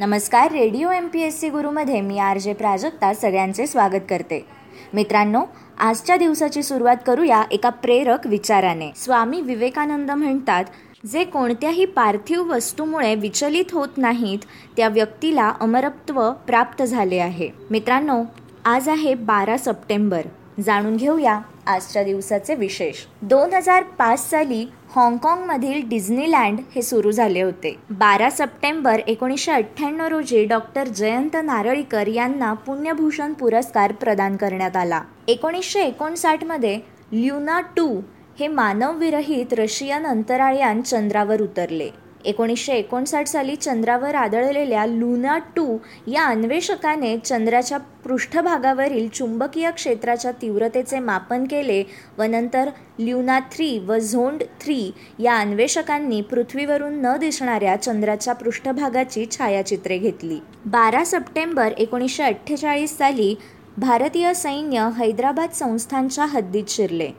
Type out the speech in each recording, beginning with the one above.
नमस्कार radio M P S C गुरुमध्ये मी R J Prajakta सगळ्यांचे स्वागत करते. मित्रांनो आजच्या दिवसाची सुरुवात करूया एका प्रेरक विचाराने. स्वामी विवेकानंद म्हणतात जे कोणत्याही पार्थिव वस्तूमुळे विचलित होत नाहीत त्या व्यक्तीला अमरत्व प्राप्त झाले आहे. मित्रांनो आज आहे बारा सप्टेंबर. जाणून घेऊया. आजच्या दिवसाचे विशेष. दोन हजार पाच साली हाँगकाँगमधील डिझनीलँड हे सुरू झाले होते. बारा सप्टेंबर एकोणीसशे अठ्ठ्याण्णव रोजी डॉक्टर जयंत नारळीकर यांना पुण्यभूषण पुरस्कार प्रदान करण्यात आला. एकोणीसशे एकोणसाठमध्ये ल्युना टू हे मानवविरहित रशियन अंतराळयान चंद्रावर उतरले. एकोणीसशे एकोणसाठ साली चंद्रावर आदळलेल्या लुना टू या अन्वेषकाने चंद्राच्या पृष्ठभागावरील चुंबकीय क्षेत्राच्या तीव्रतेचे मापन केले व नंतर ल्युना थ्री व झोंड थ्री या अन्वेषकांनी पृथ्वीवरून न दिसणाऱ्या चंद्राच्या पृष्ठभागाची छायाचित्रे घेतली. बारा सप्टेंबर एकोणीसशे अठ्ठेचाळीस साली भारतीय सैन्य हैदराबाद संस्थांच्या हद्दीत शिरले.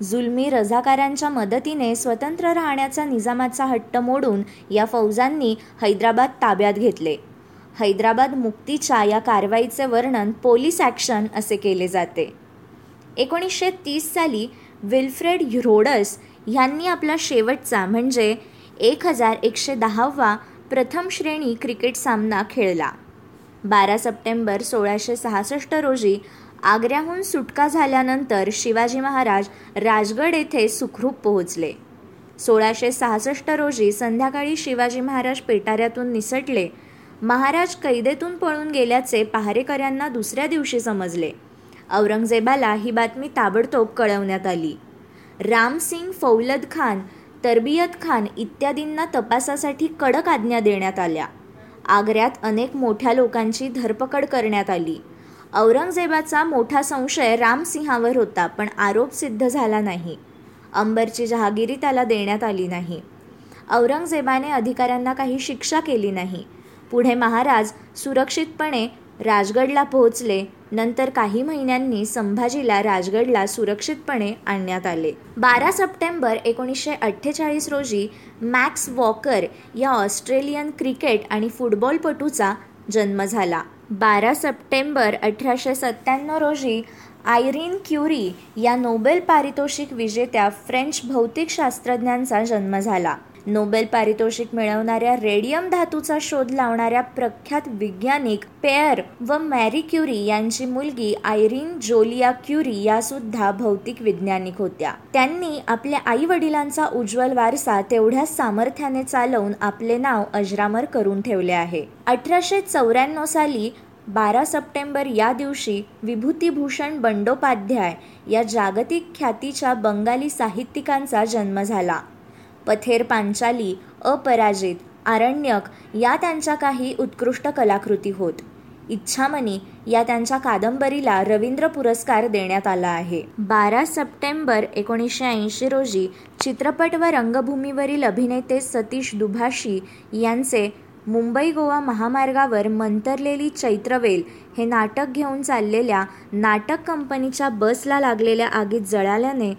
जुलमी रझाकारांच्या मदतीने स्वतंत्र राहण्याचा निजामाचा हट्ट मोडून या फौजांनी हैदराबाद ताब्यात घेतले. हैदराबाद मुक्तीच्या या कारवाईचे वर्णन पोलीस ॲक्शन असे केले जाते. एकोणीसशे तीस साली विल्फ्रेड ह्युरोडस ह्यांनी आपला शेवटचा म्हणजे एक हजार एकशे दहावा प्रथम श्रेणी क्रिकेट सामना खेळला. बारा सप्टेंबर सोळाशे सहासष्ट रोजी आग्र्याहून सुटका झाल्यानंतर शिवाजी महाराज राजगड येथे सुखरूप पोहोचले. सोळाशे सहासष्ट रोजी संध्याकाळी शिवाजी महाराज पेटाऱ्यातून निसटले. महाराज कैदेतून पळून गेल्याचे पहारेकऱ्यांना दुसऱ्या दिवशी समजले. औरंगजेबाला ही बातमी ताबडतोब कळवण्यात आली. रामसिंग फौलद खान तरबियत खान इत्यादींना तपासासाठी कडक आज्ञा देण्यात आल्या. आग्र्यात अनेक मोठ्या लोकांची धरपकड करण्यात आली. औरंगजेबाचा मोठा संशय रामसिंहावर होता पण आरोप सिद्ध झाला नाही. अंबरची जहागिरी त्याला देण्यात आली नाही. औरंगजेबाने अधिकाऱ्यांना काही शिक्षा केली नाही. पुढे महाराज सुरक्षितपणे राजगडला पोहोचले नंतर काही महिन्यांनी संभाजीला राजगडला सुरक्षितपणे आणण्यात आले. बारा सप्टेंबर एकोणीसशे अठ्ठेचाळीस रोजी मॅक्स वॉकर या ऑस्ट्रेलियन क्रिकेट आणि फुटबॉलपटूचा जन्म झाला. बारा सप्टेंबर अठराशे सत्त्याण्णव रोजी आयरीन क्युरी या नोबेल पारितोषिक विजेत्या फ्रेंच भौतिकशास्त्रज्ञांचा जन्म झाला. नोबेल पारितोषिक मिळवणाऱ्या रेडियम धातूचा शोध लावणाऱ्या प्रख्यात वैज्ञानिक पेअर व मॅरी क्युरी यांची मुलगी आयरीन जोलिया क्युरी या सुद्धा भौतिक वैज्ञानिक होत्या. त्यांनी आपल्या आई वडिलांचा उज्ज्वल वारसा तेवढ्या सामर्थ्याने चालवून आपले नाव अजरामर करून ठेवले आहे. अठराशे चौऱ्याण्णव साली बारा सप्टेंबर या दिवशी विभूतिभूषण बंडोपाध्याय या जागतिक ख्यातीच्या बंगाली साहित्यिकांचा जन्म झाला. पथेर पांचाली अपराजित आरण्यक या त्यांच्या काही उत्कृष्ट कलाकृती होत. इच्छामणी या त्यांच्या कादंबरीला रवींद्र पुरस्कार देण्यात आला आहे. बारा सप्टेंबर एकोणीसशे ऐंशी रोजी चित्रपट व रंगभूमीवरील अभिनेते सतीश दुभाषी यांचे मुंबई गोवा महामार्गावर मंतरलेली चैत्रवेल हे नाटक घेऊन चाललेल्या नाटक कंपनीच्या बसला लागलेल्या आगीत जळाल्याने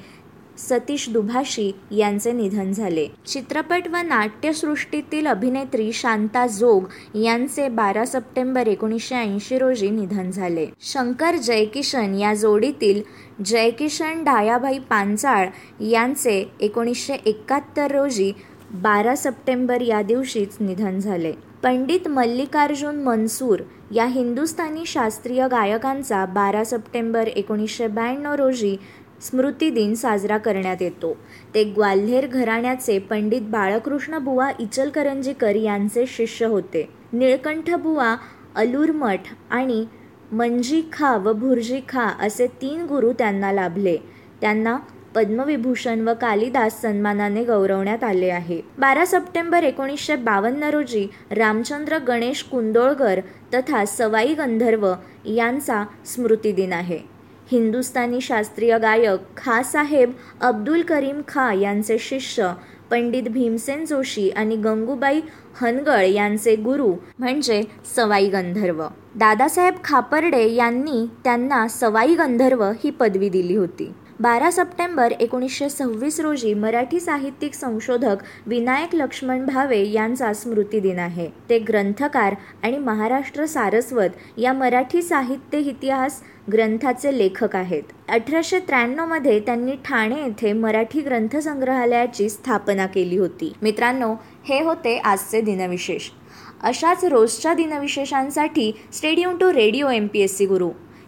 सतीश दुभाषी यांचे निधन झाले. चित्रपट व नाट्यसृष्टीतील अभिनेत्री शांता जोग यांचे बारा सप्टेंबर एकोणीसशे ऐंशी रोजी निधन झाले. शंकर जयकिशन या जोडीतील जयकिशन डायाभाई पांचाळ यांचे एकोणीसशे एकाहत्तर रोजी बारा सप्टेंबर या दिवशीच निधन झाले. पंडित मल्लिकार्जुन मनसूर या हिंदुस्थानी शास्त्रीय गायकांचा बारा सप्टेंबर एकोणीसशे ब्याण्णव रोजी स्मृतिदिन साजरा करण्यात येतो. ते ग्वाल्हेर घराण्याचे पंडित बाळकृष्ण बुवा इचलकरंजीकर यांचे शिष्य होते. निळकंठ बुवा अलूरमठ आणि मंजी खा व भुर्जी खा असे तीन गुरु त्यांना लाभले. त्यांना पद्मविभूषण व कालिदास सन्मानाने गौरवण्यात आले आहे. बारा सप्टेंबर एकोणीसशे बावन्न रोजी रामचंद्र गणेश कुंदोळकर तथा सवाई गंधर्व यांचा स्मृतिदिन आहे. हिंदुस्थानी शास्त्रीय गायक खासाहेब अब्दुल करीम खा यांचे शिष्य पंडित भीमसेन जोशी आणि गंगूबाई हनगळ यांचे गुरु म्हणजे सवाई गंधर्व. दादासाहेब खापर्डे यांनी त्यांना सवाई गंधर्व ही पदवी दिली होती. बारा सप्टेंबर एकोणीसशे सव्वीस रोजी मराठी साहित्यिक संशोधक विनायक लक्ष्मण भावे यांचा स्मृतिदिन आहे. ते ग्रंथकार आणि महाराष्ट्र सारस्वत या मराठी साहित्य इतिहास ग्रंथाचे लेखक आहेत. अठराशे त्र्याण्णवमध्ये त्यांनी ठाणे येथे मराठी ग्रंथसंग्रहालयाची स्थापना केली होती. मित्रांनो हे होते आजचे दिनविशेष. अशाच रोजच्या दिनविशेषांसाठी stay tuned to radio M P S C Guru.